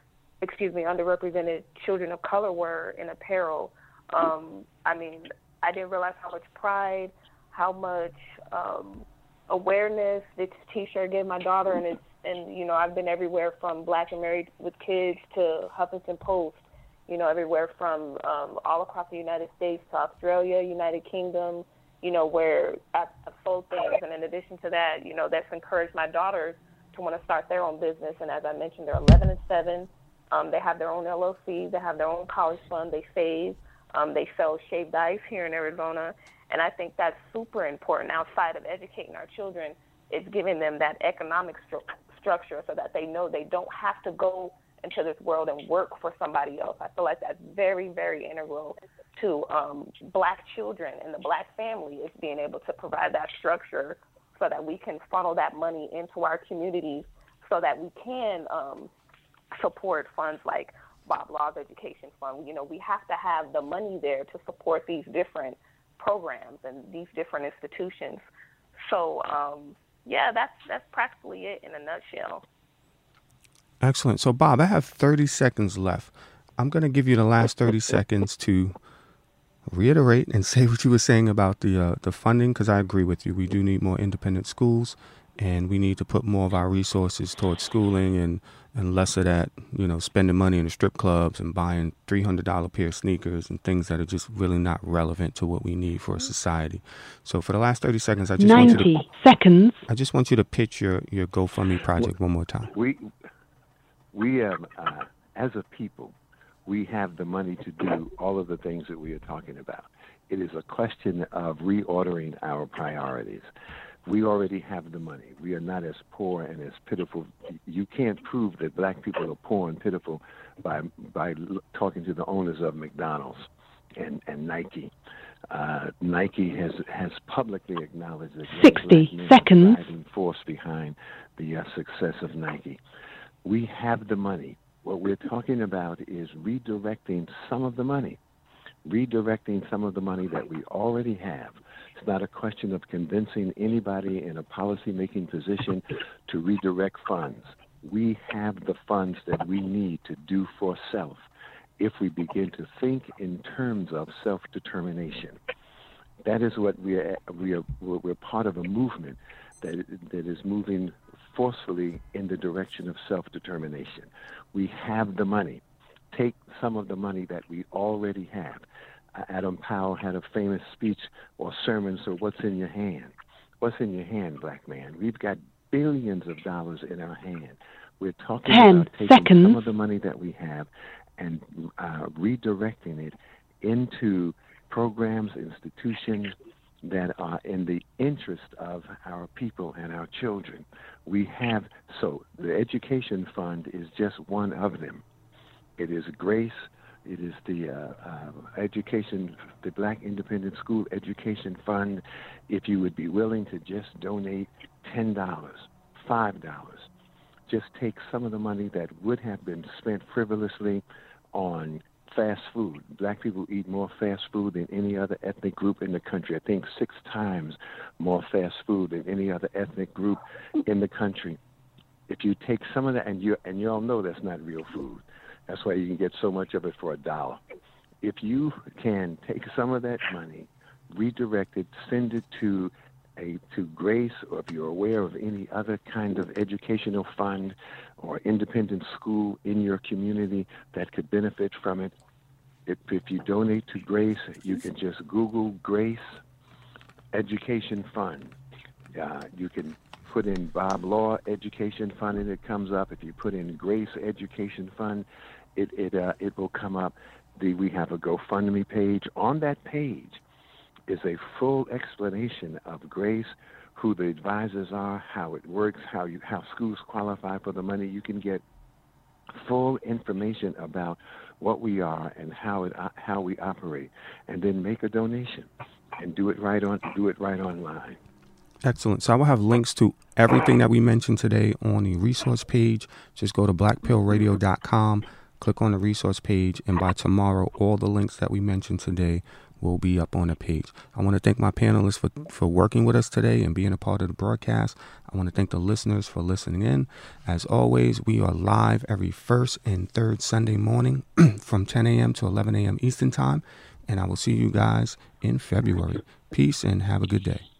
Speaker 4: excuse me, underrepresented children of color were in apparel. Um, I mean, I didn't realize how much pride, how much um, awareness this T-shirt gave my daughter, and it's and you know I've been everywhere from Black and Married with Kids to Huffington Post, you know everywhere from um, all across the United States to Australia, United Kingdom, you know where I've sold things, and in addition to that, you know that's encouraged my daughters to want to start their own business. And as I mentioned, they're 11 and 7. Um, they have their own LLC. They have their own college fund. They save. Um, they sell shaved ice here in Arizona, and I think that's super important. Outside of educating our children, it's giving them that economic stru- structure so that they know they don't have to go into this world and work for somebody else. I feel like that's very, very integral to um, black children and the black family is being able to provide that structure so that we can funnel that money into our communities so that we can um, support funds like Bob Law's Education Fund. You know, we have to have the money there to support these different programs and these different institutions. So, um, yeah, that's that's practically it in a nutshell.
Speaker 1: Excellent. So, Bob, I have 30 seconds left. I'm going to give you the last 30 seconds to reiterate and <laughs> say what you were saying about the uh, the funding because I agree with you. We do need more independent schools, and we need to put more of our resources towards schooling and and less of that, you know, spending money in the strip clubs and buying three hundred dollar pair of sneakers and things that are just really not relevant to what we need for a society. So for the last thirty seconds, I just want you to
Speaker 7: seconds.
Speaker 1: I just want you to pitch your your GoFundMe project one more time.
Speaker 6: We, we um, uh, as a people, we have the money to do all of the things that we are talking about. It is a question of reordering our priorities. We already have the money. We are not as poor and as pitiful. You can't prove that black people are poor and pitiful by by talking to the owners of McDonald's and and Nike. Uh, Nike has has publicly acknowledged that
Speaker 7: 60
Speaker 6: black men are
Speaker 7: seconds.
Speaker 6: driving force behind the uh, success of Nike. We have the money. What we're talking about is redirecting some of the money, redirecting some of the money that we already have. It's not a question of convincing anybody in a policy making position to redirect funds. We have the funds that we need to do for self if we begin to think in terms of self determination. That is what we are, we are, we're we're part of a movement that, that is moving forcefully in the direction of self determination. We have the money. Take some of the money that we already have. Adam Powell had a famous speech or sermon, so what's in your hand? What's in your hand, black man? We've got billions of dollars in our hand. We're talking
Speaker 7: Ten
Speaker 6: about taking some of the money that we have and uh, redirecting it into programs, institutions that are in the interest of our people and our children. We have, so the Education Fund is just one of them. It is Grace, It is the uh, uh, education, the Black Independent School Education Fund. If you would be willing to just donate ten dollars, five dollars, just take some of the money that would have been spent frivolously on fast food. Black people eat more fast food than any other ethnic group in the country. I think six times more fast food than any other ethnic group in the country. If you take some of that, and you and you all know that's not real food. That's why you can get so much of it for a dollar. If you can take some of that money, redirect it, send it to a to Grace, or if you're aware of any other kind of educational fund or independent school in your community that could benefit from it, if, if you donate to Grace, you can just Google Grace Education Fund. Uh, you can put in Bob Law Education Fund and it comes up. If you put in Grace Education Fund, it it uh, it will come up. The, we have a GoFundMe page. On that page is a full explanation of Grace, who the advisors are, how it works, how you how schools qualify for the money. You can get full information about what we are and how it uh, how we operate, and then make a donation and do it right on do it right online.
Speaker 1: Excellent. So I will have links to everything that we mentioned today on the resource page. Just go to blackpillradio.com, click on the resource page, and by tomorrow, all the links that we mentioned today will be up on the page. I want to thank my panelists for, for working with us today and being a part of the broadcast. I want to thank the listeners for listening in. As always, we are live every first and third Sunday morning <clears throat> from 10 a.m. to 11 a.m. Eastern Time. And I will see you guys in February. Peace and have a good day.